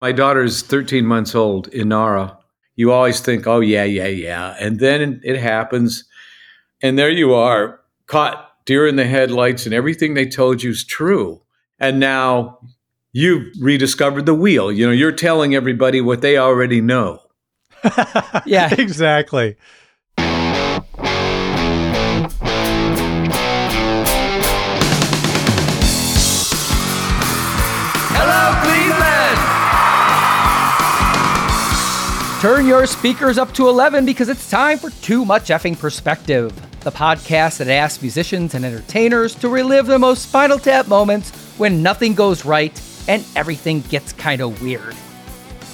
My daughter's 13 months old, Inara. You always think, oh, yeah, yeah, yeah. And then it happens. And there you are, caught deer in the headlights, and everything they told you is true. And now you've rediscovered the wheel. You know, you're telling everybody what they already know. yeah, exactly. Turn your speakers up to 11 because it's time for Too Much Effing Perspective, the podcast that asks musicians and entertainers to relive the most spinal tap moments when nothing goes right and everything gets kind of weird.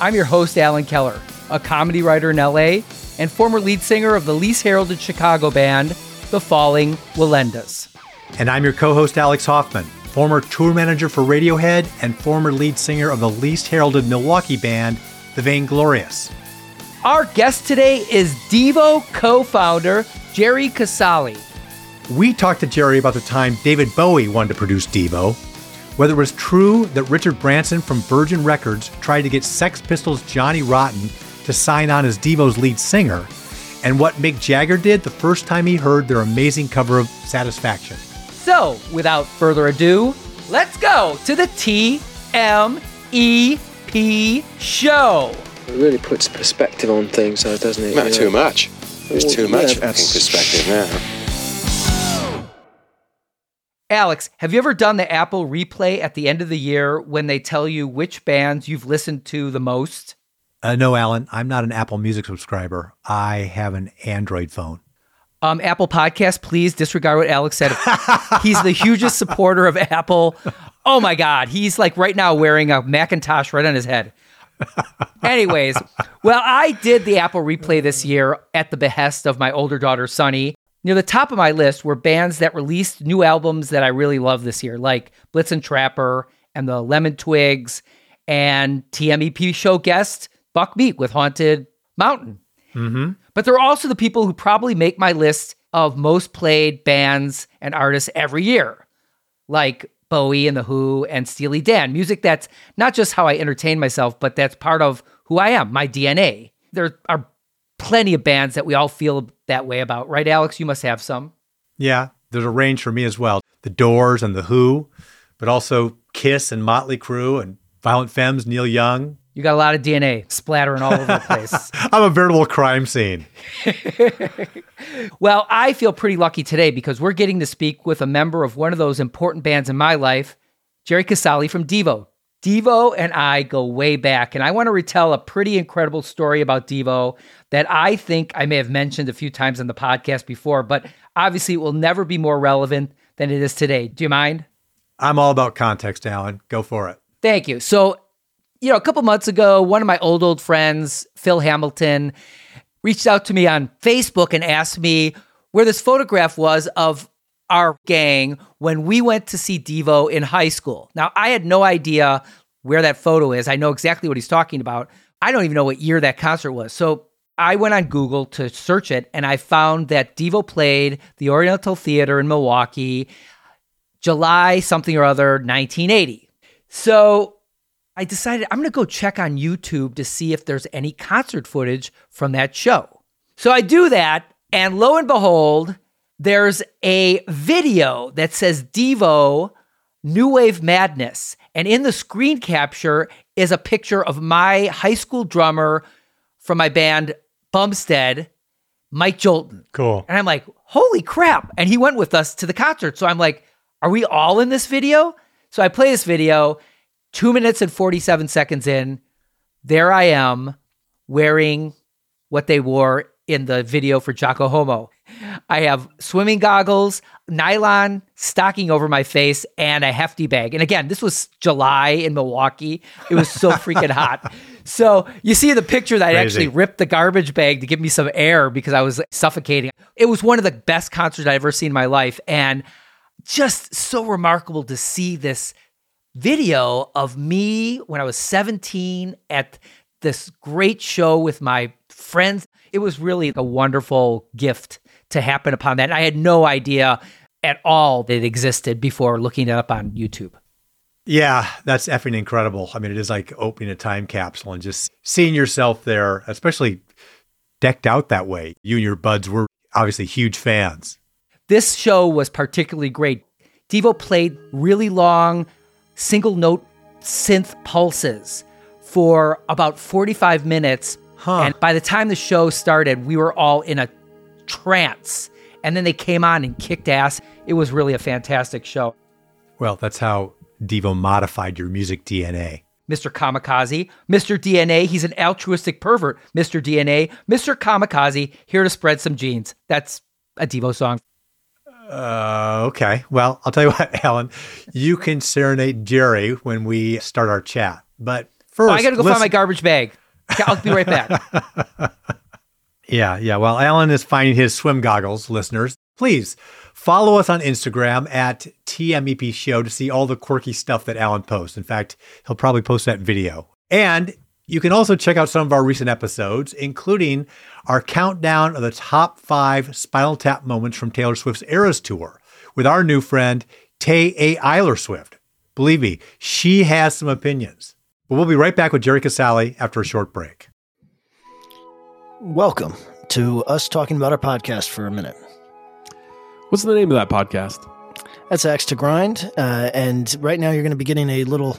I'm your host, Alan Keller, a comedy writer in LA and former lead singer of the least heralded Chicago band, The Falling Wallendas. And I'm your co host, Alex Hoffman, former tour manager for Radiohead and former lead singer of the least heralded Milwaukee band, The Vainglorious. Our guest today is Devo co founder Jerry Casale. We talked to Jerry about the time David Bowie wanted to produce Devo, whether it was true that Richard Branson from Virgin Records tried to get Sex Pistols' Johnny Rotten to sign on as Devo's lead singer, and what Mick Jagger did the first time he heard their amazing cover of Satisfaction. So, without further ado, let's go to the TMEP show. It really puts perspective on things, though, doesn't it? Not too much. There's well, too much yeah, perspective now. Alex, have you ever done the Apple replay at the end of the year when they tell you which bands you've listened to the most? Uh, no, Alan, I'm not an Apple Music subscriber. I have an Android phone. Um, Apple Podcast, please disregard what Alex said. he's the hugest supporter of Apple. Oh my God, he's like right now wearing a Macintosh right on his head. Anyways, well, I did the Apple replay this year at the behest of my older daughter, Sunny. Near the top of my list were bands that released new albums that I really love this year, like Blitzen Trapper and the Lemon Twigs and TMEP show guest Buck Meek with Haunted Mountain. Mm-hmm. But there are also the people who probably make my list of most played bands and artists every year, like Bowie and The Who and Steely Dan. Music that's not just how I entertain myself, but that's part of who I am, my DNA. There are plenty of bands that we all feel that way about, right, Alex? You must have some. Yeah, there's a range for me as well. The Doors and The Who, but also Kiss and Motley Crue and Violent Femmes, Neil Young, you got a lot of DNA splattering all over the place. I'm a veritable crime scene. well, I feel pretty lucky today because we're getting to speak with a member of one of those important bands in my life, Jerry Casale from Devo. Devo and I go way back, and I want to retell a pretty incredible story about Devo that I think I may have mentioned a few times on the podcast before, but obviously it will never be more relevant than it is today. Do you mind? I'm all about context, Alan. Go for it. Thank you. So, you know, a couple months ago, one of my old, old friends, Phil Hamilton, reached out to me on Facebook and asked me where this photograph was of our gang when we went to see Devo in high school. Now, I had no idea where that photo is. I know exactly what he's talking about. I don't even know what year that concert was. So I went on Google to search it and I found that Devo played the Oriental Theater in Milwaukee July something or other 1980. So I decided I'm going to go check on YouTube to see if there's any concert footage from that show. So I do that, and lo and behold, there's a video that says Devo New Wave Madness. And in the screen capture is a picture of my high school drummer from my band Bumstead, Mike Jolton. Cool. And I'm like, holy crap. And he went with us to the concert. So I'm like, are we all in this video? So I play this video Two minutes and 47 seconds in, there I am wearing what they wore in the video for Jocko Homo. I have swimming goggles, nylon stocking over my face, and a hefty bag. And again, this was July in Milwaukee. It was so freaking hot. So you see the picture that I actually ripped the garbage bag to give me some air because I was suffocating. It was one of the best concerts I've ever seen in my life. And just so remarkable to see this video of me when I was 17 at this great show with my friends. It was really a wonderful gift to happen upon that. And I had no idea at all that it existed before looking it up on YouTube. Yeah, that's effing incredible. I mean, it is like opening a time capsule and just seeing yourself there, especially decked out that way. You and your buds were obviously huge fans. This show was particularly great. Devo played really long single note synth pulses for about 45 minutes. Huh. And by the time the show started, we were all in a trance. And then they came on and kicked ass. It was really a fantastic show. Well, that's how Devo modified your music DNA. Mr. Kamikaze, Mr. DNA, he's an altruistic pervert. Mr. DNA, Mr. Kamikaze, here to spread some genes. That's a Devo song. Uh, okay. Well, I'll tell you what, Alan, you can serenade Jerry when we start our chat. But first, Oh, I gotta go find my garbage bag. I'll be right back. Yeah, yeah. While Alan is finding his swim goggles, listeners, please follow us on Instagram at TMEP Show to see all the quirky stuff that Alan posts. In fact, he'll probably post that video. And you can also check out some of our recent episodes, including our countdown of the top five Spinal Tap moments from Taylor Swift's Eras Tour with our new friend, Tay A. Eiler Swift. Believe me, she has some opinions. But we'll be right back with Jerry Casale after a short break. Welcome to us talking about our podcast for a minute. What's the name of that podcast? That's Axe to Grind, uh, and right now you're going to be getting a little,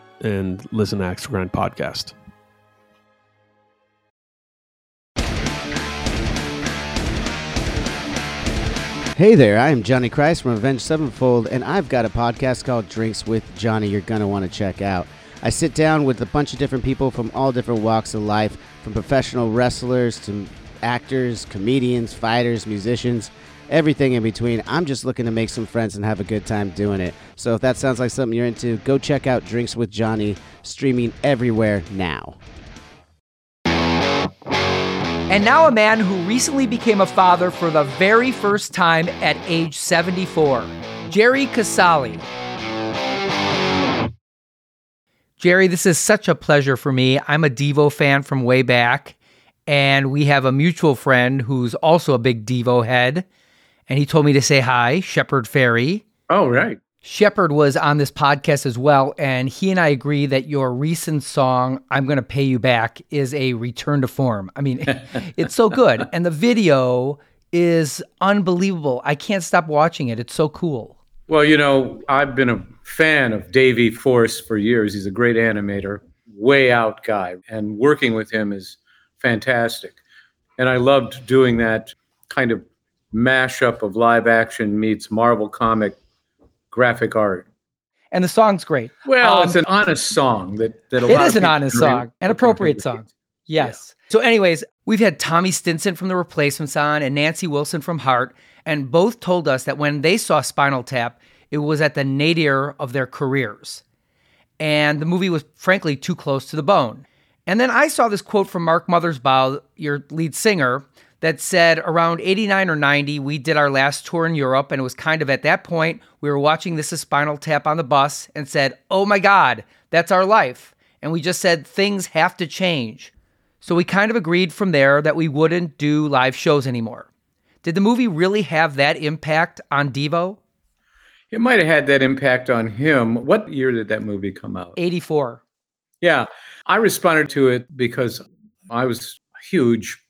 and listen to Axe Grind podcast. Hey there, I am Johnny Christ from Avenged Sevenfold, and I've got a podcast called Drinks with Johnny you're going to want to check out. I sit down with a bunch of different people from all different walks of life, from professional wrestlers to actors, comedians, fighters, musicians, everything in between. I'm just looking to make some friends and have a good time doing it. So if that sounds like something you're into, go check out Drinks with Johnny, streaming everywhere now. And now, a man who recently became a father for the very first time at age 74, Jerry Casale. Jerry, this is such a pleasure for me. I'm a Devo fan from way back, and we have a mutual friend who's also a big Devo head. And he told me to say hi, Shepard Fairey. Oh, right. Shepard was on this podcast as well, and he and I agree that your recent song, I'm Gonna Pay You Back, is a return to form. I mean, it's so good. And the video is unbelievable. I can't stop watching it. It's so cool. Well, you know, I've been a fan of Davey Force for years. He's a great animator, way out guy, and working with him is fantastic. And I loved doing that kind of mashup of live action meets Marvel comic graphic art. And the song's great. Well, Um, it's an honest song that that a It is an honest song, an appropriate song. Yes. So, anyways, we've had Tommy Stinson from The Replacements on and Nancy Wilson from Heart, and both told us that when they saw Spinal Tap, it was at the nadir of their careers. And the movie was frankly too close to the bone. And then I saw this quote from Mark Mothersbaugh, your lead singer, that said around 89 or 90, we did our last tour in Europe, and it was kind of at that point we were watching This is Spinal Tap on the bus and said, Oh my God, that's our life. And we just said things have to change. So we kind of agreed from there that we wouldn't do live shows anymore. Did the movie really have that impact on Devo? It might have had that impact on him. What year did that movie come out? 84. Yeah, I responded to it because I was a huge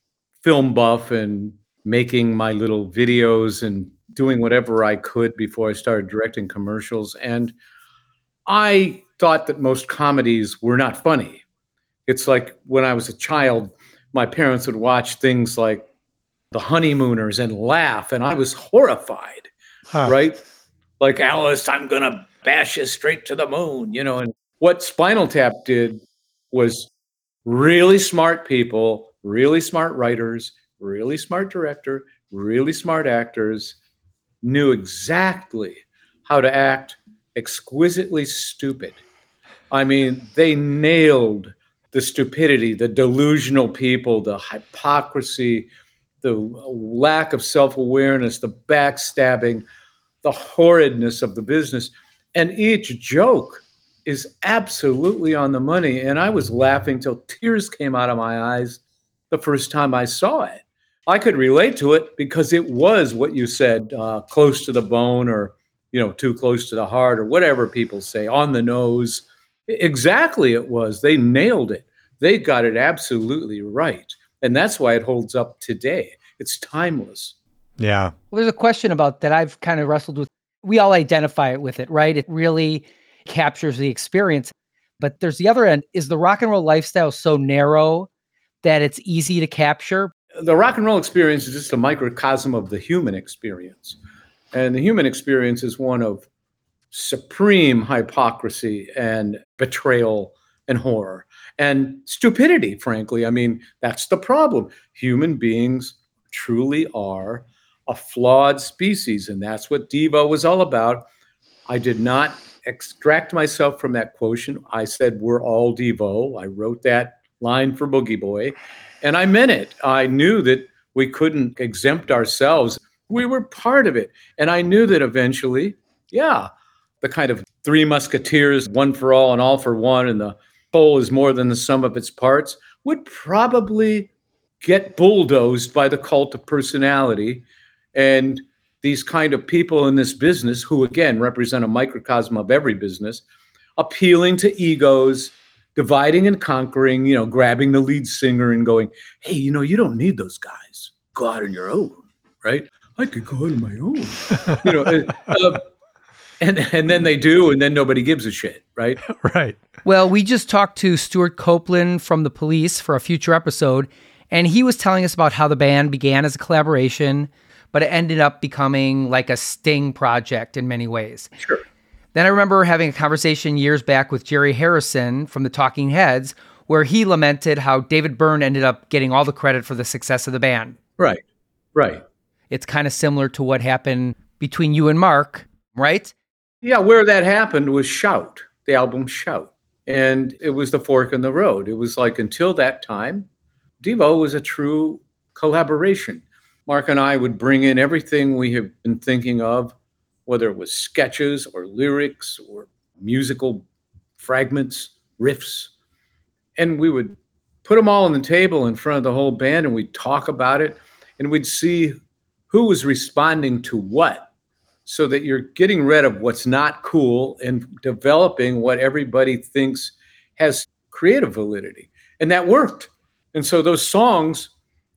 film buff and making my little videos and doing whatever I could before I started directing commercials. And I thought that most comedies were not funny. It's like when I was a child, my parents would watch things like The Honeymooners and laugh, and I was horrified, Huh. right? Like, Alice, I'm going to bash you straight to the moon, you know. And what Spinal Tap did was really smart people, really smart writers, really smart director, really smart actors knew exactly how to act exquisitely stupid. I mean, they nailed the stupidity, the delusional people, the hypocrisy, the lack of self awareness, the backstabbing, the horridness of the business. And each joke is absolutely on the money. And I was laughing till tears came out of my eyes the first time I saw it. I could relate to it because it was what you said, uh, close to the bone or, you know, too close to the heart or whatever people say, on the nose. Exactly, it was. They nailed it. They got it absolutely right. And that's why it holds up today. It's timeless. Yeah. Well, there's a question about that I've kind of wrestled with. We all identify with it, right? It really captures the experience. But there's the other end is the rock and roll lifestyle so narrow that it's easy to capture? The rock and roll experience is just a microcosm of the human experience. And the human experience is one of supreme hypocrisy and betrayal and horror and stupidity, frankly. I mean, that's the problem. Human beings truly are a flawed species, and that's what Devo was all about. I did not extract myself from that quotient. I said, We're all Devo. I wrote that line for Boogie Boy, and I meant it. I knew that we couldn't exempt ourselves. We were part of it. And I knew that eventually, yeah, the kind of three musketeers, one for all and all for one, and the whole is more than the sum of its parts, would probably get bulldozed by the cult of personality and these kind of people in this business who again represent a microcosm of every business appealing to egos dividing and conquering you know grabbing the lead singer and going hey you know you don't need those guys. Go out on your own right? I could go out on my own. You know uh, and and then they do and then nobody gives a shit right? Right. Well, we just talked to Stewart Copeland from the police for a future episode, and he was telling us about how the band began as a collaboration, but it ended up becoming like a sting project in many ways. sure Then I remember having a conversation years back with Jerry Harrison from the Talking Heads, where he lamented how David Byrne ended up getting all the credit for the success of the band. right right It's kind of similar to what happened between you and Mark, right? Yeah, where that happened was Shout, the album Shout. And it was the fork in the road. It was like until that time, Devo was a true collaboration. Mark and I would bring in everything we have been thinking of, whether it was sketches or lyrics or musical fragments, riffs, and we would put them all on the table in front of the whole band and we'd talk about it and we'd see who was responding to what so that you're getting rid of what's not cool and developing what everybody thinks has creative validity. And that worked. And so those songs,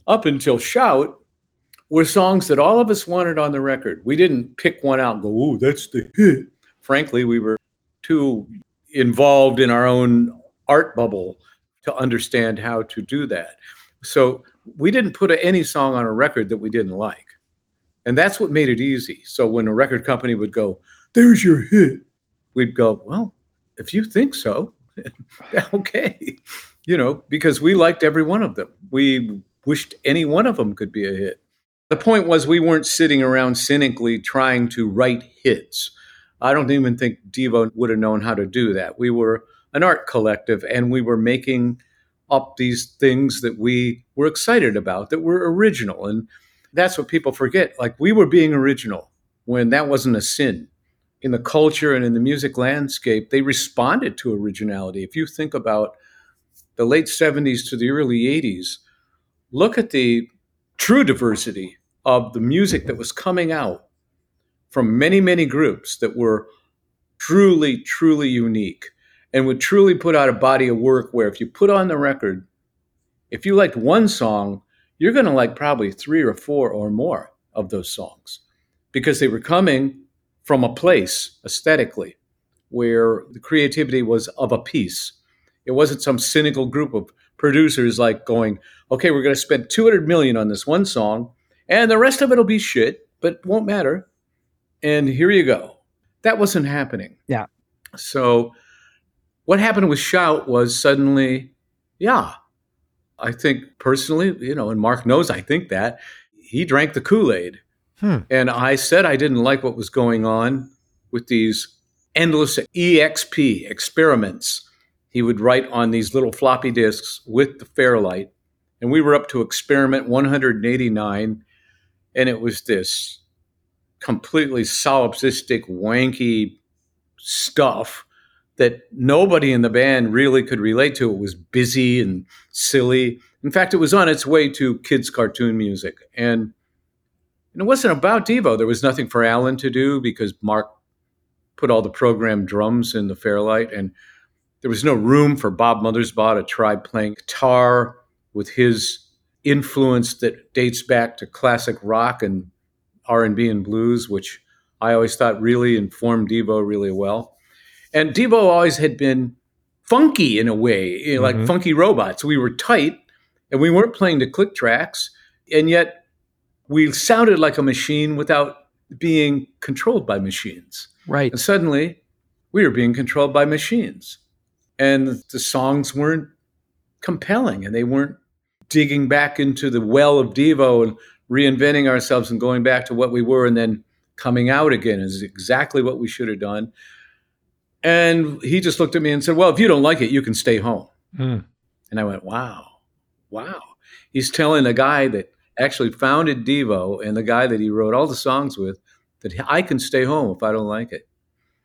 up until Shout, were songs that all of us wanted on the record. We didn't pick one out and go, oh, that's the hit. Frankly, we were too involved in our own art bubble to understand how to do that. So we didn't put any song on a record that we didn't like. And that's what made it easy. So when a record company would go, there's your hit, we'd go, well, if you think so, okay. You know, because we liked every one of them. We wished any one of them could be a hit. The point was, we weren't sitting around cynically trying to write hits. I don't even think Devo would have known how to do that. We were an art collective and we were making up these things that we were excited about, that were original. And that's what people forget. Like we were being original when that wasn't a sin. In the culture and in the music landscape, they responded to originality. If you think about the late 70s to the early 80s, look at the true diversity of the music that was coming out from many, many groups that were truly, truly unique and would truly put out a body of work where if you put on the record, if you liked one song, you're going to like probably three or four or more of those songs because they were coming from a place aesthetically where the creativity was of a piece. It wasn't some cynical group of producers like going, okay, we're going to spend 200 million on this one song and the rest of it'll be shit, but won't matter. And here you go. That wasn't happening. Yeah. So what happened with Shout was suddenly, yeah, I think personally, you know, and Mark knows I think that he drank the Kool Aid. Hmm. And I said I didn't like what was going on with these endless EXP experiments. He would write on these little floppy disks with the Fairlight. And we were up to experiment 189. And it was this completely solipsistic, wanky stuff that nobody in the band really could relate to. It was busy and silly. In fact, it was on its way to kids' cartoon music. And, and it wasn't about Devo. There was nothing for Alan to do because Mark put all the programmed drums in the Fairlight. And there was no room for Bob Mothersbaugh to try playing guitar with his influence that dates back to classic rock and R&B and blues, which I always thought really informed Devo really well. And Devo always had been funky in a way, you know, like Mhm. funky robots. We were tight and we weren't playing to click tracks, and yet we sounded like a machine without being controlled by machines. Right. And suddenly we were being controlled by machines. And the songs weren't compelling and they weren't digging back into the well of Devo and reinventing ourselves and going back to what we were and then coming out again is exactly what we should have done. And he just looked at me and said, Well, if you don't like it, you can stay home. Hmm. And I went, Wow, wow. He's telling the guy that actually founded Devo and the guy that he wrote all the songs with that I can stay home if I don't like it.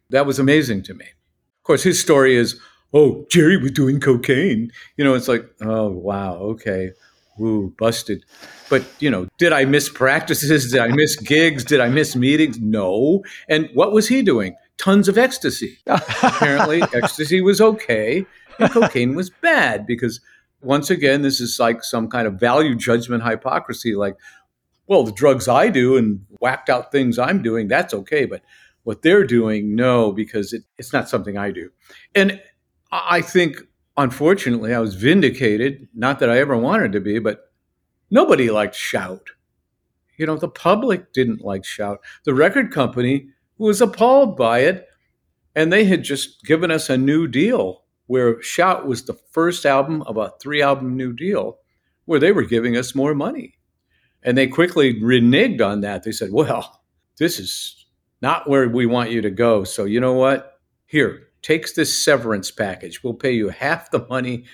That was amazing to me. Of course, his story is, oh, Jerry was doing cocaine. You know, it's like, oh, wow, okay, woo, busted. But, you know, did I miss practices? Did I miss gigs? Did I miss meetings? No. And what was he doing? Tons of ecstasy. Apparently, ecstasy was okay and cocaine was bad because, once again, this is like some kind of value judgment hypocrisy. Like, well, the drugs I do and whacked out things I'm doing, that's okay. But what they're doing, no, because it, it's not something I do. And I think, unfortunately, I was vindicated. Not that I ever wanted to be, but nobody liked Shout. You know, the public didn't like Shout. The record company was appalled by it. And they had just given us a new deal where Shout was the first album of a three album new deal where they were giving us more money. And they quickly reneged on that. They said, well, this is not where we want you to go. So, you know what? Here, takes this severance package. We'll pay you half the money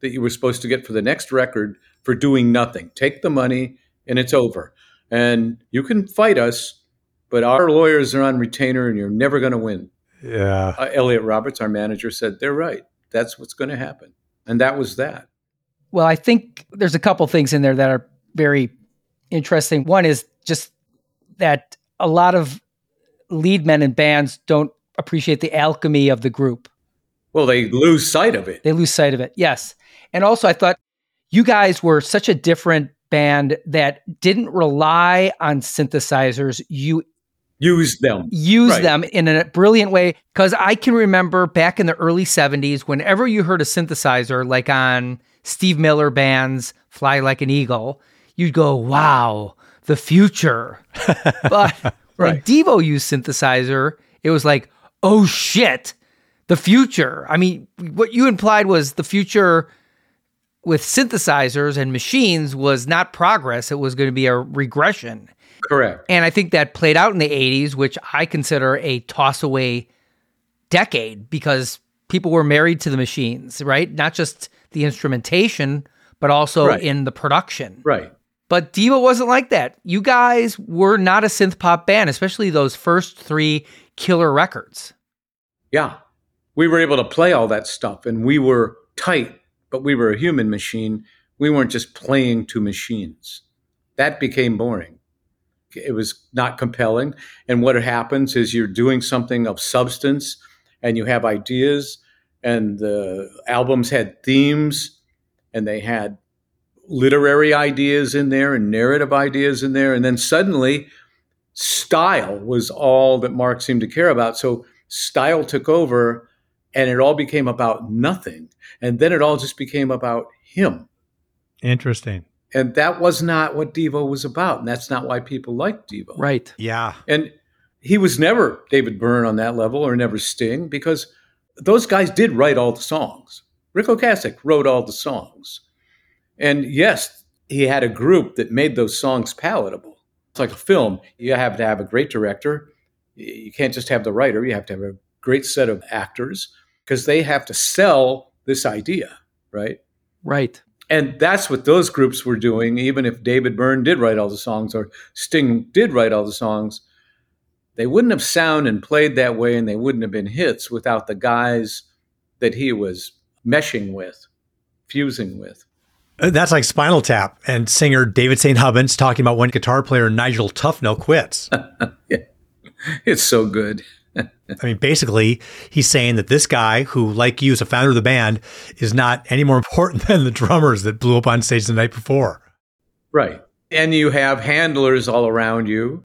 that you were supposed to get for the next record for doing nothing. Take the money and it's over. And you can fight us, but our lawyers are on retainer and you're never going to win. Yeah. Uh, Elliot Roberts, our manager, said, they're right. That's what's going to happen. And that was that. Well, I think there's a couple things in there that are very interesting. One is just that a lot of lead men in bands don't appreciate the alchemy of the group. Well, they lose sight of it. They lose sight of it. Yes. And also, I thought you guys were such a different band that didn't rely on synthesizers. You Use them. use Right. them in a brilliant way. Because I can remember back in the early 70s, whenever you heard a synthesizer, like on Steve Miller Band's Fly Like an Eagle, you'd go, wow, the future. but when Right. Devo used synthesizer, it was like, oh shit, the future. I mean, what you implied was the future with synthesizers and machines was not progress, it was going to be a regression. Correct. And I think that played out in the 80s, which I consider a toss away decade because people were married to the machines, right? Not just the instrumentation, but also Right. in the production. Right. But Devo wasn't like that. You guys were not a synth pop band, especially those first three killer records. Yeah. We were able to play all that stuff and we were tight, but we were a human machine. We weren't just playing to machines. That became boring. It was not compelling. And what happens is you're doing something of substance and you have ideas, and the albums had themes and they had literary ideas in there and narrative ideas in there. And then suddenly, style was all that Mark seemed to care about. So style took over and it all became about nothing. And then it all just became about him. Interesting. And that was not what Devo was about. And that's not why people liked Devo. Right. Yeah. And he was never David Byrne on that level or never Sting because those guys did write all the songs. Ric Ocasek wrote all the songs. And yes, he had a group that made those songs palatable. It's like a film. You have to have a great director. You can't just have the writer, you have to have a great set of actors because they have to sell this idea, right? Right. And that's what those groups were doing, even if David Byrne did write all the songs or Sting did write all the songs. They wouldn't have sounded and played that way and they wouldn't have been hits without the guys that he was meshing with, fusing with. That's like Spinal Tap and singer David St. Hubbins talking about when guitar player Nigel Tufnel quits. yeah. It's so good. I mean, basically, he's saying that this guy, who, like you, is a founder of the band, is not any more important than the drummers that blew up on stage the night before. Right. And you have handlers all around you.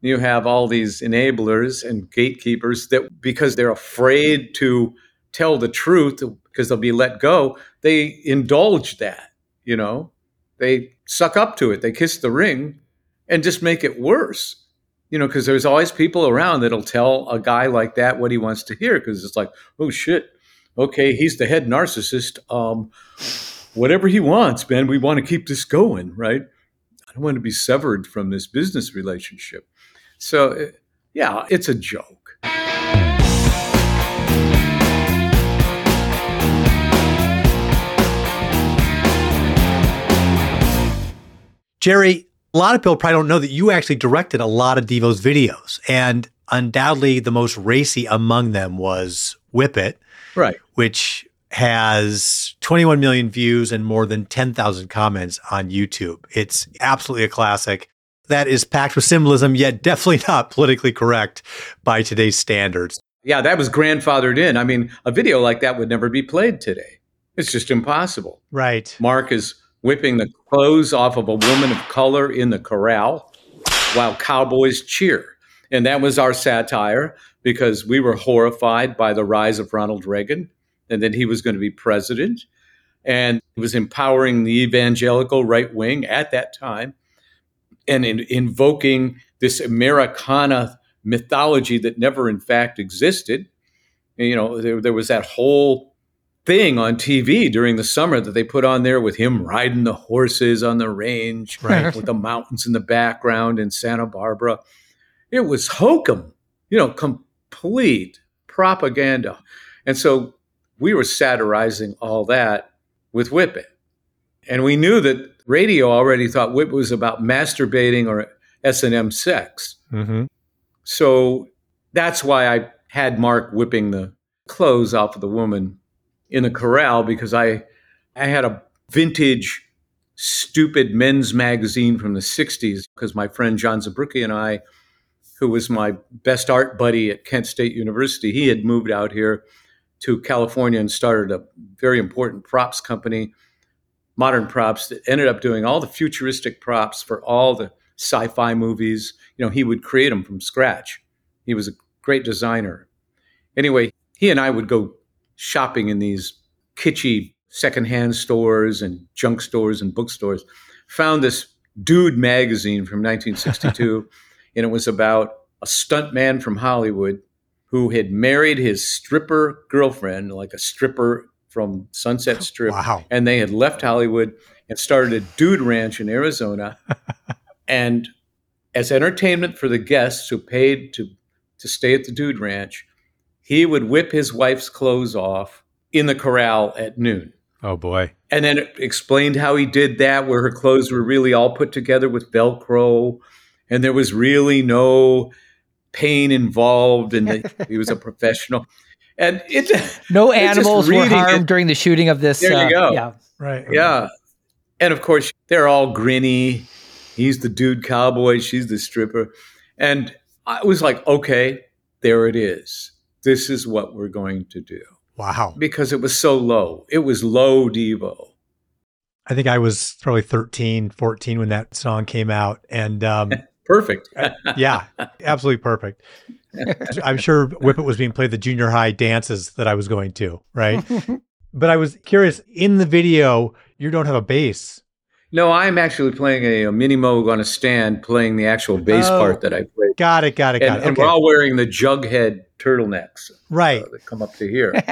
You have all these enablers and gatekeepers that, because they're afraid to tell the truth because they'll be let go, they indulge that, you know? They suck up to it. They kiss the ring and just make it worse. You know, because there's always people around that'll tell a guy like that what he wants to hear because it's like, oh shit, okay, he's the head narcissist. Um, whatever he wants, man, we want to keep this going, right? I don't want to be severed from this business relationship. So, uh, yeah, it's a joke. Jerry, a lot of people probably don't know that you actually directed a lot of Devo's videos, and undoubtedly the most racy among them was Whip It, Right. which has 21 million views and more than 10,000 comments on YouTube. It's absolutely a classic that is packed with symbolism, yet definitely not politically correct by today's standards. Yeah, that was grandfathered in. I mean, a video like that would never be played today. It's just impossible. Right. Mark is whipping the clothes off of a woman of color in the corral while cowboys cheer. And that was our satire because we were horrified by the rise of Ronald Reagan and that he was going to be president. And he was empowering the evangelical right wing at that time and in, invoking this Americana mythology that never, in fact, existed. You know, there, there was that whole thing on TV during the summer that they put on there with him riding the horses on the range, Right. with the mountains in the background in Santa Barbara. It was hokum, you know, complete propaganda. And so we were satirizing all that with Whip It. And we knew that radio already thought Whip was about masturbating or S&M sex. Mm-hmm. So that's why I had Mark whipping the clothes off of the woman in the corral because I I had a vintage stupid men's magazine from the 60s because my friend John Zabrucky and I who was my best art buddy at Kent State University he had moved out here to California and started a very important props company modern props that ended up doing all the futuristic props for all the sci-fi movies. You know he would create them from scratch. He was a great designer. Anyway he and i would go shopping in these kitschy secondhand stores and junk stores and bookstores found this dude magazine from 1962 and it was about a stuntman from hollywood who had married his stripper girlfriend like a stripper from sunset oh, strip Wow. and they had left Hollywood and started a dude ranch in Arizona. and as entertainment for the guests who paid to to stay at the dude ranch, he would whip his wife's clothes off in the corral at noon. Oh boy. And then it explained how he did that, where her clothes were really all put together with Velcro, and there was really no pain involved, and he was a professional. And it, No It's animals were harmed it. during the shooting of this. There you uh, go. Yeah. Right. Yeah. And of course, they're all grinny. He's the dude cowboy, she's the stripper. And I was like, okay, there it is. This is what we're going to do. Wow. Because it was so low. It was low Devo. I think I was probably 13, 14 when that song came out. And um, Perfect. yeah, absolutely perfect. I'm sure Whip It was being played the junior high dances that I was going to, right? but I was curious in the video, you don't have a bass. No, I'm actually playing a, a mini moog on a stand, playing the actual bass Oh. part that I played. Got it, got it, got And, it. and we're all wearing the jughead turtlenecks right. uh, that come up to here.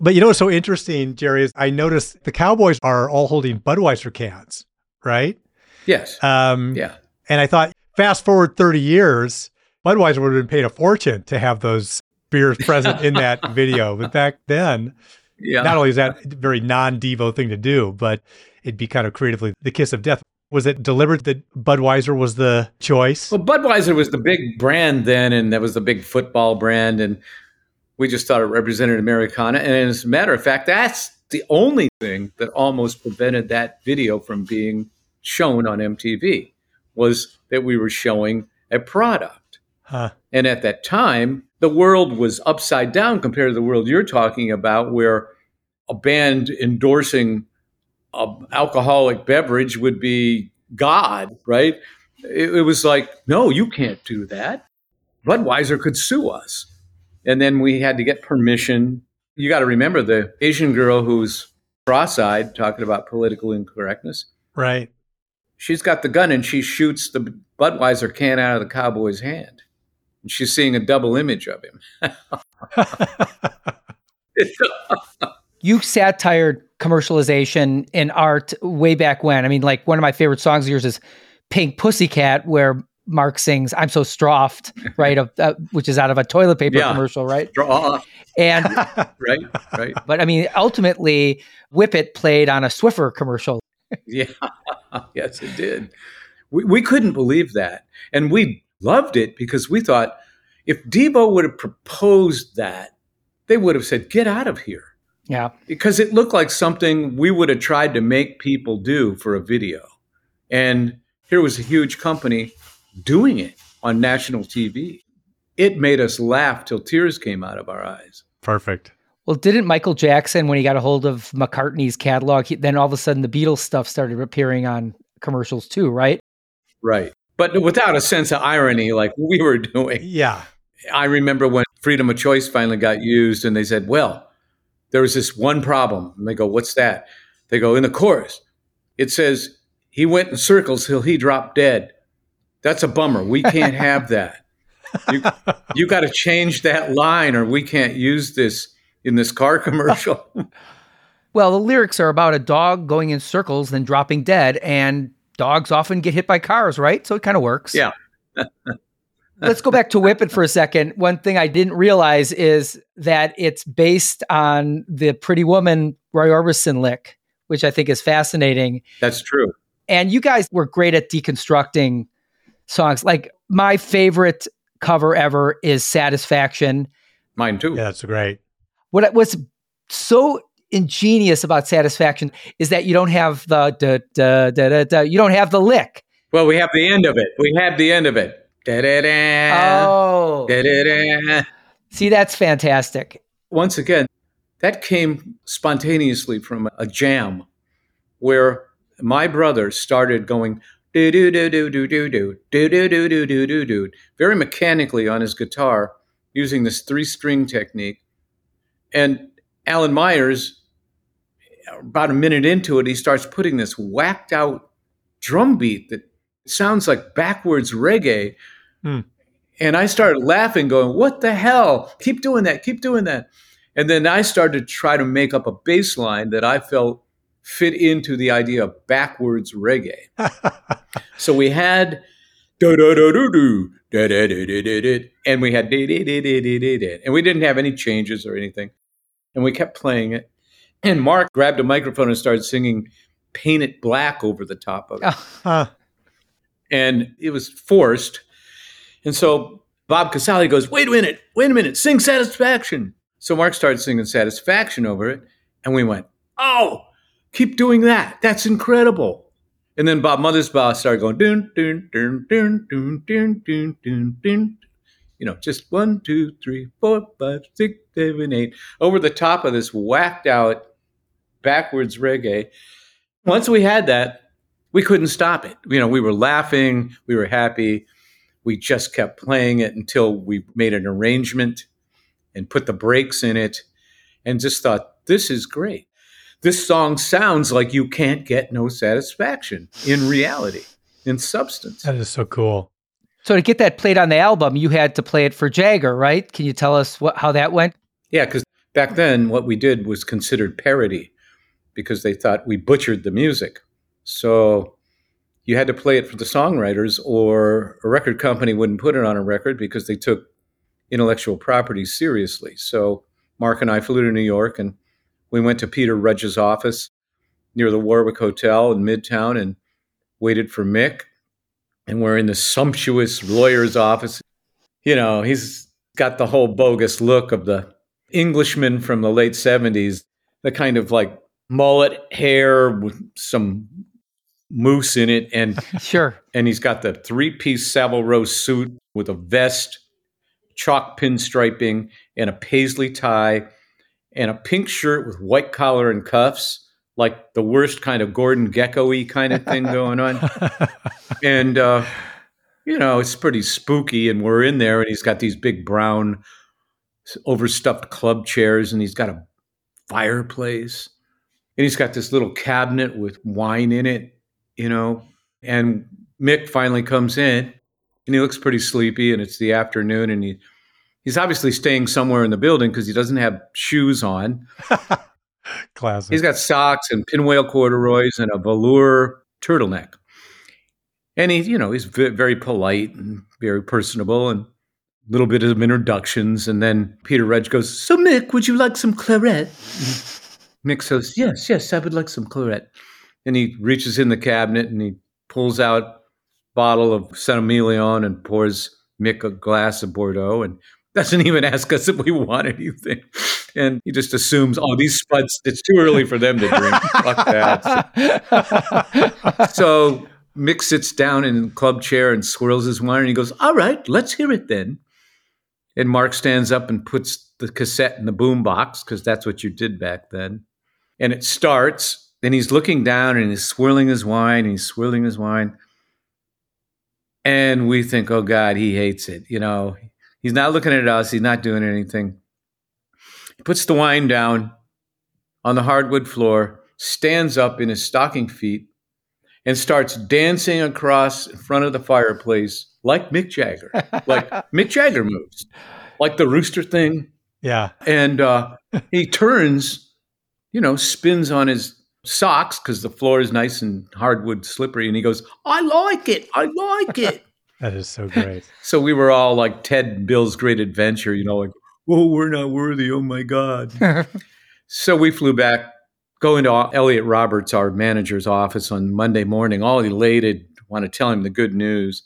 But you know what's so interesting, Jerry, is I noticed the Cowboys are all holding Budweiser cans, right? yes. Um, yeah. And I thought, fast forward 30 years, Budweiser would have been paid a fortune to have those beers present in that video. But back then, Yeah. not only is that a very non Devo thing to do, but it'd be kind of creatively the kiss of death. Was it deliberate that Budweiser was the choice? Well, Budweiser was the big brand then, and that was the big football brand, and we just thought it represented Americana. And as a matter of fact, that's the only thing that almost prevented that video from being shown on MTV was that we were showing a product. Huh. And at that time, the world was upside down compared to the world you're talking about, where a band endorsing an alcoholic beverage would be God, right? It, it was like, no, you can't do that. Budweiser could sue us. And then we had to get permission. You got to remember the Asian girl who's cross eyed, talking about political incorrectness. Right. She's got the gun and she shoots the Budweiser can out of the cowboy's hand. And she's seeing a double image of him. you satired commercialization in art way back when. I mean, like one of my favorite songs of yours is Pink Pussycat, where Mark sings "I'm so stroffed," right? Of, uh, which is out of a toilet paper Yeah. commercial, right? And right? Right. but I mean, ultimately, Whip It played on a Swiffer commercial. Yeah, yes, it did. We, we couldn't believe that. And we loved it because we thought if Devo would have proposed that, they would have said, get out of here. Yeah, Because it looked like something we would have tried to make people do for a video. And here was a huge company doing it on national TV. It made us laugh till tears came out of our eyes. Perfect. Well, didn't Michael Jackson, when he got a hold of McCartney's catalog, he, then all of a sudden the Beatles stuff started appearing on commercials too, right? Right. But without a sense of irony like we were doing. Yeah. I remember when freedom of choice finally got used, and they said, "Well, there was this one problem." And they go, "What's that?" They go, "In the chorus, it says he went in circles till he dropped dead. That's a bummer. We can't have that. You, you got to change that line, or we can't use this in this car commercial." Well, the lyrics are about a dog going in circles, then dropping dead, and dogs often get hit by cars, right? So it kind of works. yeah. Let's go back to Whip It for a second. One thing I didn't realize is that it's based on the Pretty Woman Roy Orbison lick, which I think is fascinating. That's true. And you guys were great at deconstructing songs. Like my favorite cover ever is Satisfaction. Mine too. Yeah, that's great. What was so ingenious about Satisfaction is that you don't have the da, da, da, da, da, you don't have the lick. Well, we have the end of it. We have the end of it. Da-da-da. Oh, Da-da-da. see, that's fantastic. once again, that came spontaneously from a jam where my brother started going do do do do do do do do do do do do do do very mechanically on his guitar using this three string technique. And Alan Myers, about a minute into it, he starts putting this whacked out drum beat that sounds like backwards reggae. Hmm. And I started laughing, going, What the hell? Keep doing that, keep doing that. And then I started to try to make up a bass line that I felt fit into the idea of backwards reggae. so we had do do do do do da da da da da da, and we had da da da da da da da, and we didn't have any changes or anything, and we kept playing it. And Mark grabbed a microphone and started singing "Paint It Black" over the top of it Huh. and it was forced. And so Bob Casale goes, wait a minute, wait a minute, sing Satisfaction. So Mark started singing Satisfaction over it, and we went, oh, keep doing that. That's incredible. And then Bob Mothersbaugh started going, dun, dun, dun, dun, dun, dun, dun, dun, dun. You know, just one, two, three, four, five, six, seven, eight, over the top of this whacked out backwards reggae. Once we had that, we couldn't stop it. You know, we were laughing, we were happy. We just kept playing it until we made an arrangement and put the breaks in it and just thought, this is great. This song sounds like you can't get no satisfaction in reality, in substance. That is so cool. So to get that played on the album, you had to play it for Jagger, right? Can you tell us what how that went? Yeah, because back then what we did was considered parody because they thought we butchered the music. So you had to play it for the songwriters, or a record company wouldn't put it on a record because they took intellectual property seriously. So Mark and I flew to New York and we went to Peter Rudge's office near the Warwick Hotel in Midtown and waited for Mick. And we're in the sumptuous lawyer's office. You know, he's got the whole bogus look of the Englishman from the late 70s, the kind of like mullet hair with some mousse in it and Sure. and he's got the three-piece Savile Row suit with a vest, chalk pinstriping, and a paisley tie, and a pink shirt with white collar and cuffs, like the worst kind of Gordon Gekko-y kind of thing going on. and uh, you know, it's pretty spooky. And we're in there, and he's got these big brown, overstuffed club chairs, and he's got a fireplace, and he's got this little cabinet with wine in it, you know. And Mick finally comes in, and he looks pretty sleepy, and it's the afternoon, and he he's obviously staying somewhere in the building because he doesn't have shoes on. Classic. He's got socks and pinwheel corduroys and a velour turtleneck. And he, you know, he's ve- very polite and very personable and a little bit of introductions. And then Peter Rudge goes, So, Mick, would you like some claret? Mick says, Yes, yes, I would like some claret. And he reaches in the cabinet and he pulls out bottle of Saint Emilion and pours Mick a glass of Bordeaux and doesn't even ask us if we want anything. And he just assumes, oh, these spuds, it's too early for them to drink. Fuck that. So Mick sits down in the club chair and swirls his wine and he goes, All right, let's hear it then. And Mark stands up and puts the cassette in the boom box because that's what you did back then. And it starts, and he's looking down and he's swirling his wine and he's swirling his wine. And we think, oh God, he hates it. You know, he's not looking at us, he's not doing anything. He puts the wine down on the hardwood floor, stands up in his stocking feet, and starts dancing across in front of the fireplace like Mick Jagger, like Mick Jagger moves, like the rooster thing. yeah. And uh, he turns, you know, spins on his socks because the floor is nice and hardwood slippery. And he goes, I like it. I like it. That is so great. so we were all like Ted Bill's Great Adventure, you know, like, oh, we're not worthy. Oh my God. so we flew back, go into Elliot Roberts, our manager's office on Monday morning, all elated, want to tell him the good news.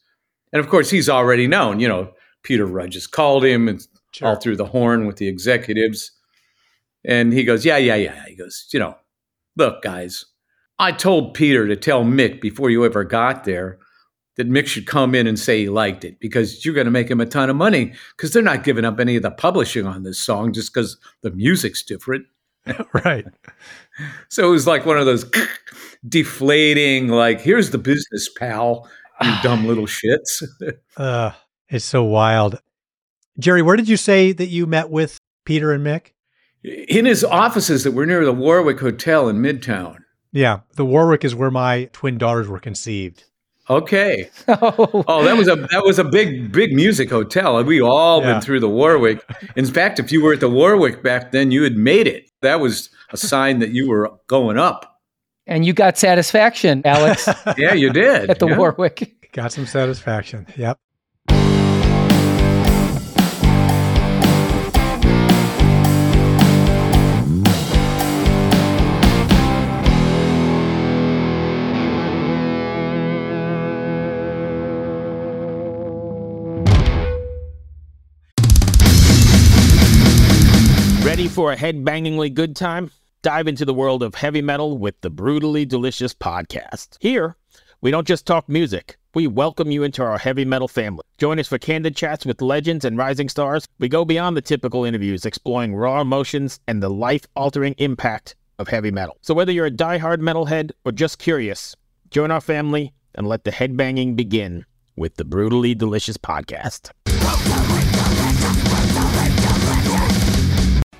And of course, he's already known, you know, Peter Rudge has called him and all through the horn with the executives. And he goes, Yeah, yeah, yeah. He goes, You know, look, guys, I told Peter to tell Mick before you ever got there that Mick should come in and say he liked it because you're going to make him a ton of money because they're not giving up any of the publishing on this song just because the music's different. right. So it was like one of those deflating, like, here's the business, pal, you dumb little shits. Uh, it's so wild. Jerry, where did you say that you met with Peter and Mick? In his offices that were near the Warwick Hotel in Midtown. Yeah, the Warwick is where my twin daughters were conceived. Okay. oh, Oh, that was a that was a big big music hotel. We all Yeah. been through the Warwick. In fact, if you were at the Warwick back then, you had made it. That was a sign that you were going up. and you got satisfaction, Alex, Yeah, you did. at the yeah. Warwick. Got some satisfaction. Yep. For a head-bangingly good time? Dive into the world of heavy metal with the Brutally Delicious podcast. Here, we don't just talk music. We welcome you into our heavy metal family. Join us for candid chats with legends and rising stars. We go beyond the typical interviews, exploring raw emotions and the life-altering impact of heavy metal. So whether you're a die-hard metalhead or just curious, join our family and let the headbanging begin. with the Brutally Delicious Podcast.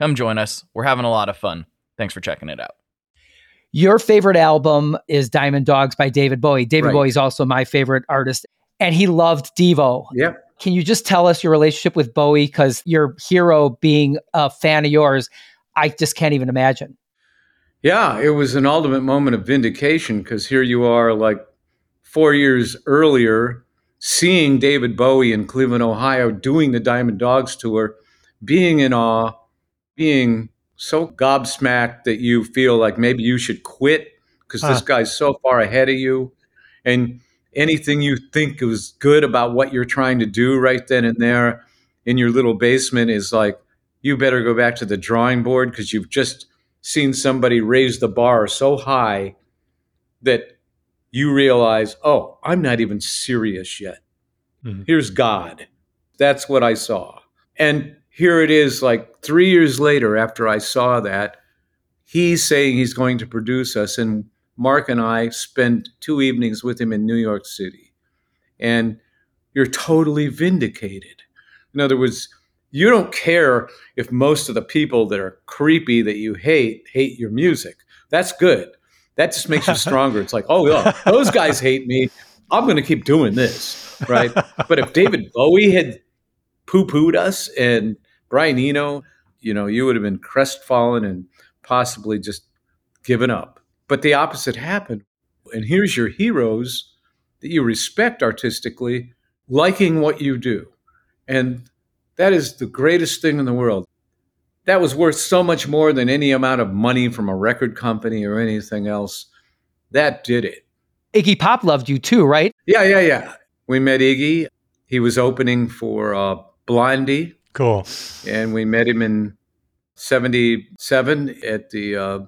Come join us. We're having a lot of fun. Thanks for checking it out. Your favorite album is Diamond Dogs by David Bowie. David Right. Bowie is also my favorite artist, and he loved Devo. Yep. Can you just tell us your relationship with Bowie? Because your hero being a fan of yours, I just can't even imagine. Yeah, it was an ultimate moment of vindication because here you are, like four years earlier, seeing David Bowie in Cleveland, Ohio, doing the Diamond Dogs tour, being in awe, being so gobsmacked that you feel like maybe you should quit because this guy's so far ahead of you. And anything you think is good about what you're trying to do right then and there in your little basement is like, you better go back to the drawing board because you've just seen somebody raise the bar so high that you realize, oh, I'm not even serious yet. Mhm. Here's God. That's what I saw. And here it is, like three years later, after I saw that, he's saying he's going to produce us. And Mark and I spent two evenings with him in New York City. And you're totally vindicated. In other words, you don't care if most of the people that are creepy that you hate hate your music. That's good. That just makes you stronger. It's like, oh, yeah, those guys hate me. I'm going to keep doing this, right? but if David Bowie had poo pooed us and Brian Eno, you know, you would have been crestfallen and possibly just given up. But the opposite happened. And here's your heroes that you respect artistically liking what you do. And that is the greatest thing in the world. That was worth so much more than any amount of money from a record company or anything else. That did it. Iggy Pop loved you too, right? Yeah, yeah, yeah. We met Iggy. He was opening for uh, Blondie, Cool. and we met him in 77 at the uh,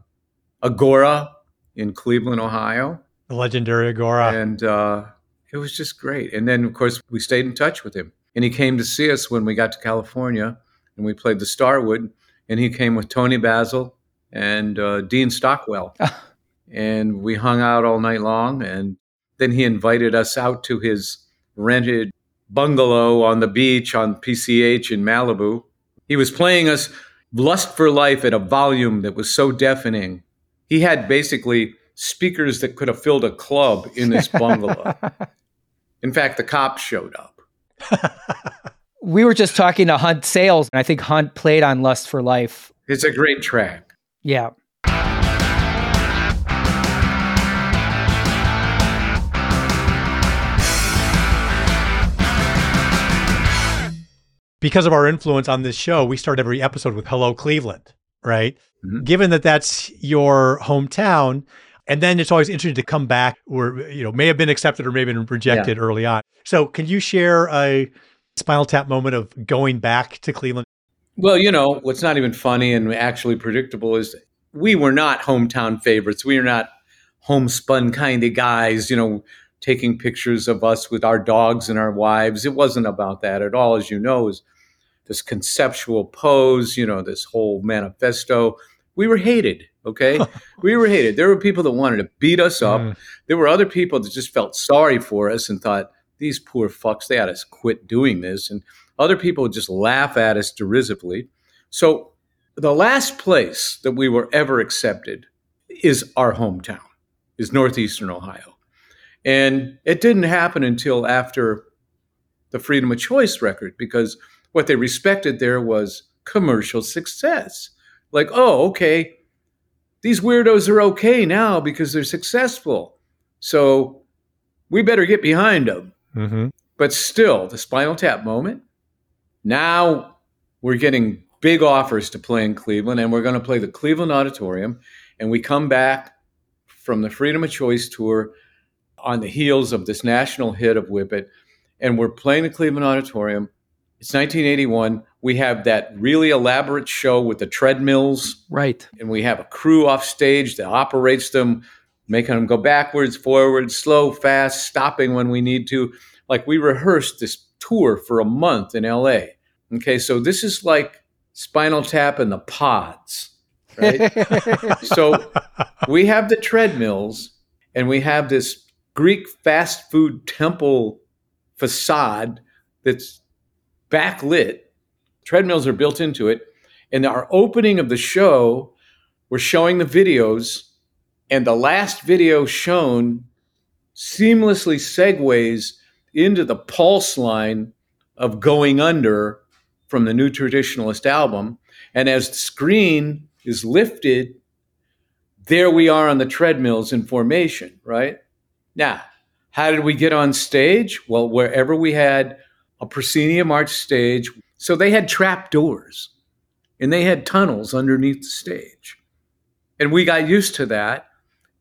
Agora in Cleveland, Ohio. The legendary Agora. And uh, it was just great. And then, of course, we stayed in touch with him. And he came to see us when we got to California and we played the Starwood. And he came with Toni Basil and uh, Dean Stockwell. and we hung out all night long. And then he invited us out to his rented bungalow on the beach on PCH in Malibu. He was playing us Lust for Life at a volume that was so deafening. He had basically speakers that could have filled a club in this bungalow. in fact, the cops showed up. We were just talking to Hunt Sales, and I think Hunt played on Lust for Life. It's a great track. Yeah. Because of our influence on this show, we start every episode with Hello Cleveland, right? Mhm. Given that that's your hometown, and then it's always interesting to come back or, you know, may have been accepted or may have been rejected early on. So can you share a Spinal Tap moment of going back to Cleveland? Well, you know, what's not even funny and actually predictable is we were not hometown favorites. We are not homespun kind of guys, you know, taking pictures of us with our dogs and our wives. It wasn't about that at all, as you know, is this conceptual pose, you know, this whole manifesto. We were hated, okay? we were hated. There were people that wanted to beat us up. Mm. There were other people that just felt sorry for us and thought, these poor fucks, they ought to quit doing this. And other people would just laugh at us derisively. So the last place that we were ever accepted is our hometown, is Northeastern Ohio. And it didn't happen until after the Freedom of Choice record because what they respected there was commercial success. Like, oh, okay, these weirdos are okay now because they're successful. So we better get behind them. Mm-hmm. But still, the Spinal Tap moment, now we're getting big offers to play in Cleveland, and we're going to play the Cleveland Auditorium. And we come back from the Freedom of Choice tour on the heels of this national hit of Whip It. and we're playing the Cleveland Auditorium. It's 1981. We have that really elaborate show with the treadmills, Right. and we have a crew off stage that operates them, making them go backwards, forwards, slow, fast, stopping when we need to. Like we rehearsed this tour for a month in LA. Okay, so this is like Spinal Tap and the Pods, right? so we have the treadmills and we have this Greek fast food temple facade that's backlit. Treadmills are built into it. And our opening of the show, we're showing the videos, and the last video shown seamlessly segues into the pulse line of Going Under from the New Traditionalist album. And as the screen is lifted, there we are on the treadmills in formation, right? Now, how did we get on stage? Well, wherever we had a proscenium arch stage, so they had trap doors and they had tunnels underneath the stage. And we got used to that.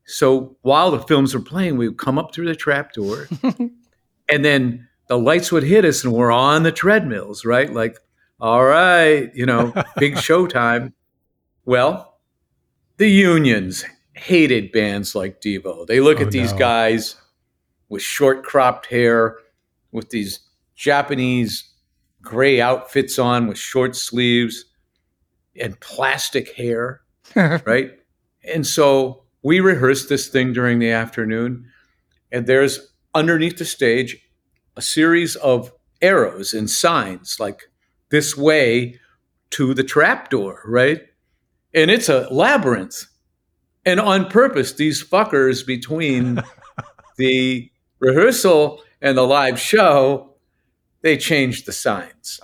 So while the films were playing, we would come up through the trap door and then the lights would hit us and we're on the treadmills, right? Like, all right, you know, big showtime. Well, the unions hated bands like Devo. They look Oh, at these no. guys with short cropped hair, with these Japanese gray outfits on with short sleeves and plastic hair, right? And so we rehearsed this thing during the afternoon, and there's underneath the stage a series of arrows and signs like this way to the trapdoor, right? And it's a labyrinth. And on purpose, these fuckers between the rehearsal and the live show, they changed the signs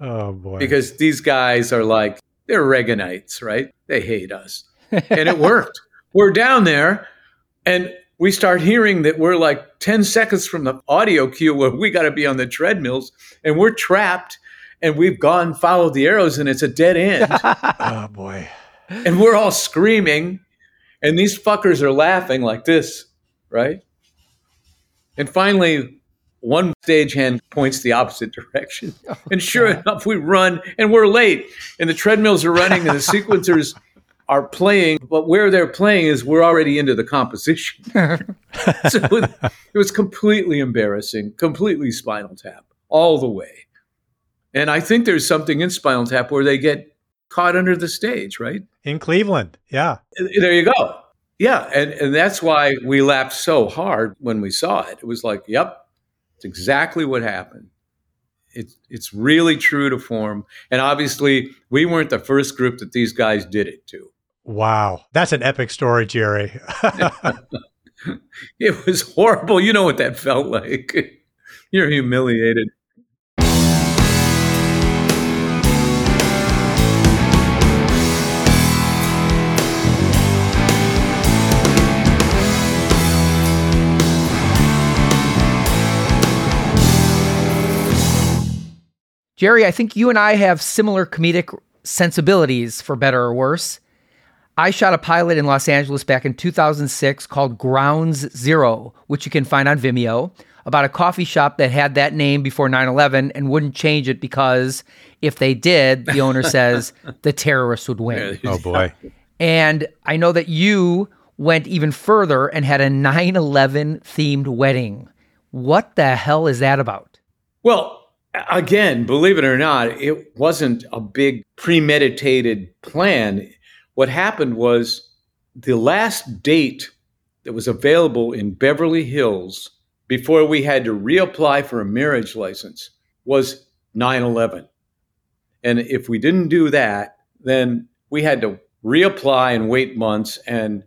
Oh boy. because these guys are like, they're Reaganites, right? They hate us. And it worked. We're down there and we start hearing that we're like 10 seconds from the audio cue where we got to be on the treadmills and we're trapped and we've gone followed the arrows and it's a dead end. oh boy. and we're all screaming and these fuckers are laughing like this right and finally one stagehand points the opposite direction oh, and sure enough we run and we're late and the treadmills are running and the sequencers are playing but where they're playing is we're already into the composition so it was completely embarrassing completely spinal tap all the way and i think there's something in spinal tap where they get caught under the stage right In Cleveland. Yeah. there you go. Yeah, and and that's why we laughed so hard when we saw it. It was like, yep, it's exactly what happened. It's it's really true to form, and obviously we weren't the first group that these guys did it to. Wow. That's an epic story, Jerry. It was horrible. You know what that felt like. You're humiliated. Jerry, I think you and I have similar comedic sensibilities, for better or worse. I shot a pilot in Los Angeles back in 2006 called Grounds Zero, which you can find on Vimeo, about a coffee shop that had that name before 9 11 and wouldn't change it because if they did, the owner says the terrorists would win. oh boy. And I know that you went even further and had a 9 11 themed wedding. What the hell is that about? Well, again, believe it or not, it wasn't a big premeditated plan. What happened was the last date that was available in Beverly Hills before we had to reapply for a marriage license was 9 11. And if we didn't do that, then we had to reapply and wait months. And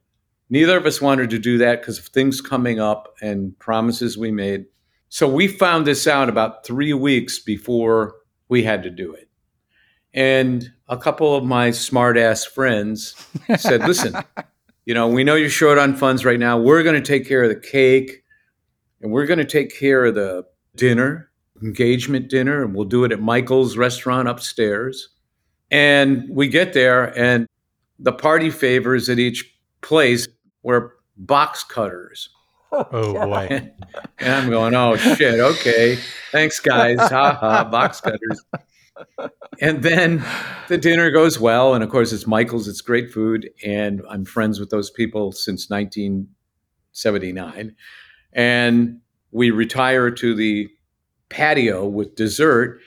neither of us wanted to do that because of things coming up and promises we made. So we found this out about three weeks before we had to do it. And a couple of my smart ass friends said, listen, you know, we know you're short on funds right now. We're going to take care of the cake and we're going to take care of the dinner, engagement dinner, and we'll do it at Michael's restaurant upstairs. And we get there, and the party favors at each place were box cutters. Oh boy. And I'm going, oh shit, okay. Thanks, guys. Ha ha, box cutters. And then the dinner goes well. And of course, it's Michael's, it's great food. And I'm friends with those people since 1979. And we retire to the patio with dessert.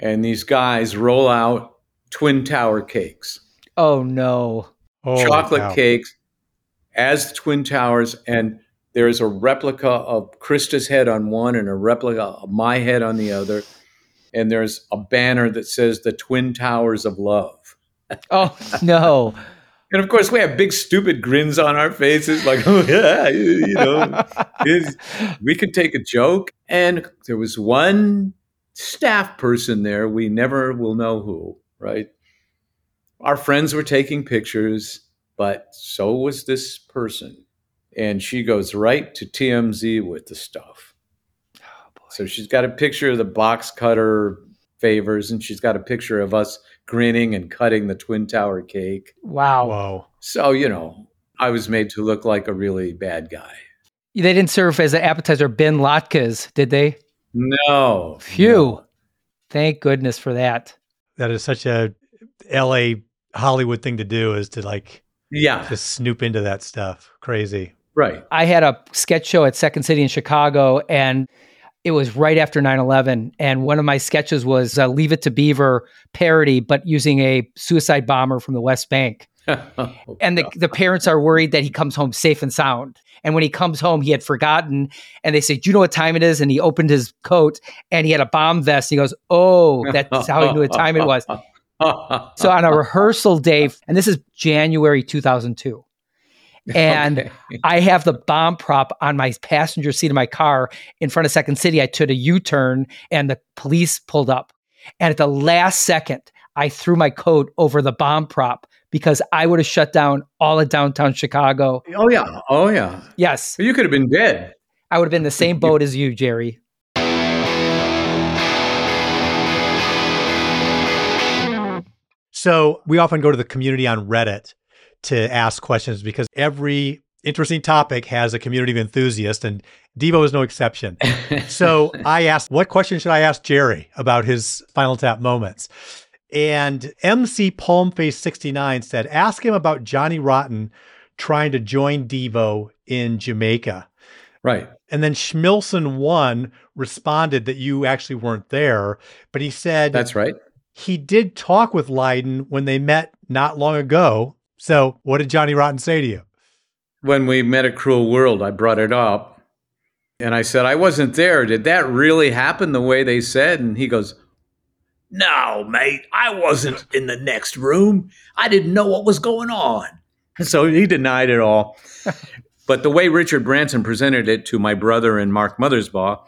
And these guys roll out Twin Tower cakes, Oh no. Holy chocolate cow. cakes as the Twin Towers. And there is a replica of Krista's head on one and a replica of my head on the other. And there's a banner that says the Twin Towers of Love. Oh no. And of course, we have big, stupid grins on our faces, like, oh, yeah, you you know, we could take a joke. And there was one staff person there, we never will know who, right? Our friends were taking pictures, but so was this person. And she goes right to TMZ with the stuff. Oh, So she's got a picture of the box cutter favors, and she's got a picture of us grinning and cutting the Twin Tower cake. Wow. Whoa. So, you know, I was made to look like a really bad guy. They didn't serve as an appetizer Ben latkes, did they? No. Phew. no. Thank goodness for that. That is such a LA Hollywood thing to do is to like Yeah. just snoop into that stuff. Crazy. Right. I had a sketch show at Second City in Chicago, and it was right after 9 11. And one of my sketches was a Leave It to Beaver parody, but using a suicide bomber from the West Bank. Oh, and the, the parents are worried that he comes home safe and sound. And when he comes home, he had forgotten. And they say, Do you know what time it is? And he opened his coat and he had a bomb vest. He goes, Oh, that's how he knew what time it was. So on a rehearsal day, and this is January 2002. And Okay. I have the bomb prop on my passenger seat of my car in front of Second City. I took a U turn and the police pulled up. And at the last second, I threw my coat over the bomb prop because I would have shut down all of downtown Chicago. oh, yeah. Oh, yeah. Yes, You could have been dead. I would have been in the same boat as you, Jerry. So we often go to the community on Reddit to ask questions because every interesting topic has a community of enthusiasts, and Devo is no exception. so I asked, what question should I ask Jerry about his Spinal Tap moments? And MC Palmface69 said, ask him about Johnny Rotten trying to join Devo in Jamaica. Right. And then Schmilson1 responded that you actually weren't there, but he said That's right. he did talk with Lydon when they met not long ago. So, what did Johnny Rotten say to you? When we met at Cruel World, I brought it up and I said, I wasn't there. Did that really happen the way they said? And he goes, No, mate, I wasn't in the next room. I didn't know what was going on. So he denied it all. but the way Richard Branson presented it to my brother and Mark Mothersbaugh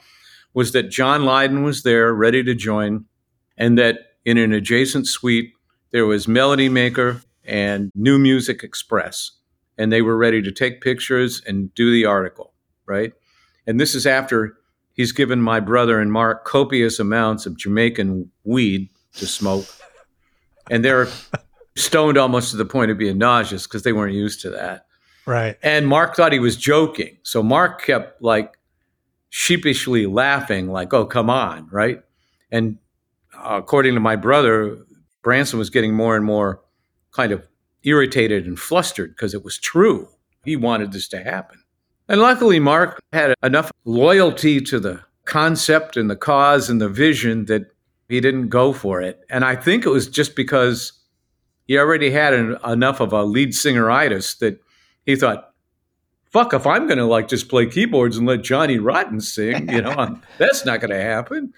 was that John Lydon was there, ready to join, and that in an adjacent suite, there was Melody Maker and New Music Express. And they were ready to take pictures and do the article, right? And this is after he's given my brother and Mark copious amounts of Jamaican weed to smoke. And they're stoned almost to the point of being nauseous because they weren't used to that. Right. And Mark thought he was joking. So Mark kept like sheepishly laughing, like, oh, come on, right? And uh, according to my brother, Branson was getting more and more kind of irritated and flustered because it was true. He wanted this to happen. And luckily, Mark had enough loyalty to the concept and the cause and the vision that he didn't go for it. And I think it was just because he already had an, enough of a lead singeritis that he thought, fuck, if I'm going to like just play keyboards and let Johnny Rotten sing, you know, that's not going to happen.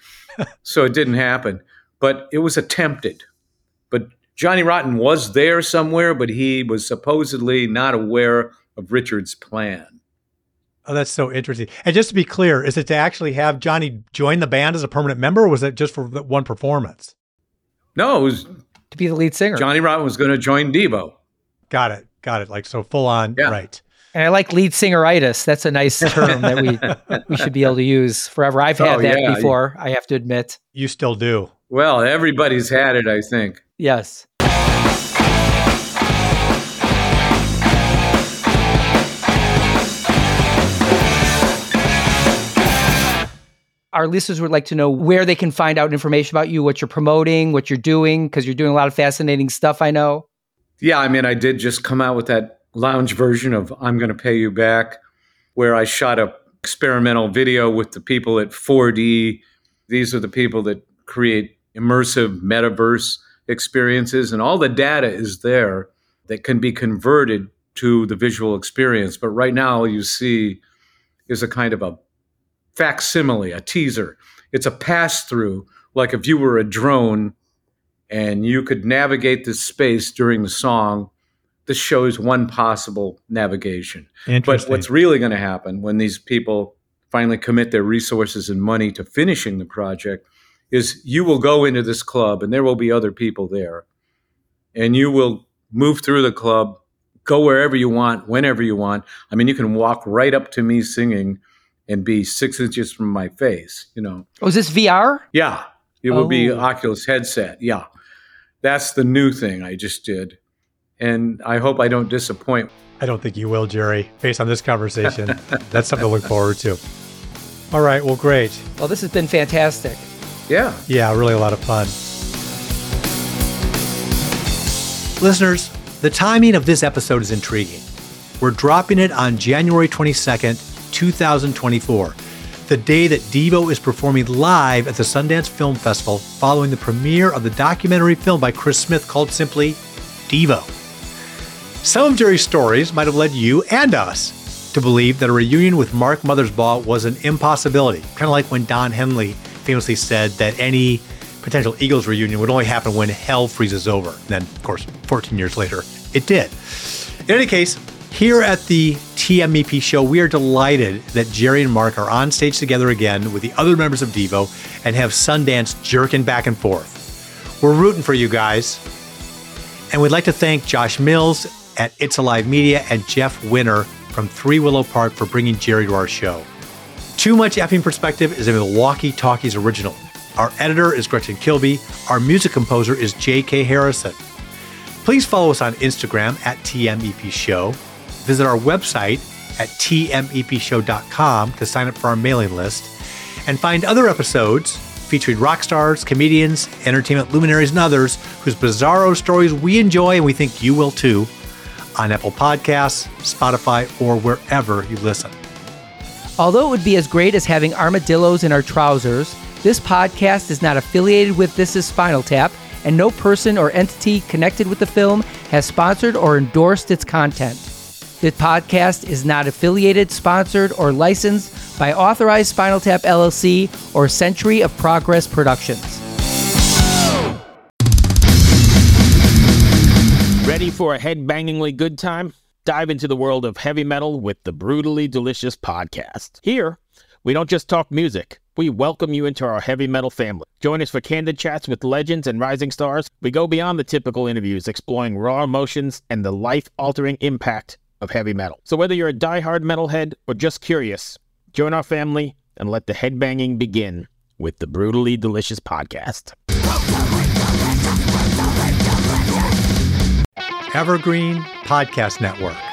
so it didn't happen. But it was attempted. But Johnny Rotten was there somewhere, but he was supposedly not aware of Richard's plan. Oh, that's so interesting. And just to be clear, is it to actually have Johnny join the band as a permanent member, or was it just for one performance? No, it was To be the lead singer. Johnny Rotten was going to join Devo. Got it. Got it. Like so full on. Yeah. Right. And I like lead singeritis. That's a nice term that we we should be able to use forever. I've oh, had Oh, that yeah. before, I have to admit. You still do. Well, everybody's had it, I think. Yes. our listeners would like to know where they can find out information about you, what you're promoting, what you're doing, because you're doing a lot of fascinating stuff, I know. Yeah, I mean, I did just come out with that lounge version of I'm Going to Pay You Back, where I shot a experimental video with the people at 4D. These are the people that create immersive metaverse experiences, and all the data is there that can be converted to the visual experience. But right now, you see is a kind of a facsimile, a teaser. It's a pass through, like if you were a drone and you could navigate this space during the song. This shows one possible navigation. But what's really going to happen when these people finally commit their resources and money to finishing the project is you will go into this club and there will be other people there. And you will move through the club, go wherever you want, whenever you want. I mean, you can walk right up to me singing and be six inches from my face, you know. Oh, is this VR? Yeah, it will be Oh. Oculus headset. Yeah, that's the new thing I just did, and I hope I don't disappoint. I don't think you will, Jerry, based on this conversation. That's something to look forward to. All right, well, great. Well, this has been fantastic. Yeah, Yeah, really a lot of fun. Listeners, the timing of this episode is intriguing. We're dropping it on January 22nd, 2024, the day that Devo is performing live at the Sundance Film Festival following the premiere of the documentary film by Chris Smith called simply Devo. Some of Jerry's stories might have led you and us to believe that a reunion with Mark Mothersbaugh was an impossibility, kind of like when Don Henley famously said that any potential Eagles reunion would only happen when hell freezes over. And then, of course, 14 years later, it did. In any case, here at the TMEP show, we are delighted that Jerry and Mark are on stage together again with the other members of Devo and have Sundance jerking back and forth. We're rooting for you guys. And we'd like to thank Josh Mills at It's Alive Media and Jeff Winner from Three Willow Park for bringing Jerry to our show. Too Much Effing Perspective is a Milwaukee Talkies original. Our editor is Gretchen Kilby. Our music composer is J.K. Harrison. Please follow us on Instagram at TMEP Show. Visit our website at tmepshow.com to sign up for our mailing list and find other episodes featuring rock stars, comedians, entertainment luminaries, and others whose bizarro stories we enjoy and we think you will too on Apple Podcasts, Spotify, or wherever you listen. Although it would be as great as having armadillos in our trousers, this podcast is not affiliated with This Is Spinal Tap, and no person or entity connected with the film has sponsored or endorsed its content. This podcast is not affiliated, sponsored, or licensed by Authorized Spinal Tap LLC or Century of Progress Productions. Ready for a head-bangingly good time? Dive into the world of heavy metal with the Brutally Delicious podcast. Here, we don't just talk music. We welcome you into our heavy metal family. Join us for candid chats with legends and rising stars. We go beyond the typical interviews, exploring raw emotions and the life-altering impact of heavy metal. So whether you're a die-hard metalhead or just curious, join our family and let the headbanging begin with the Brutally Delicious podcast. Evergreen Podcast Network.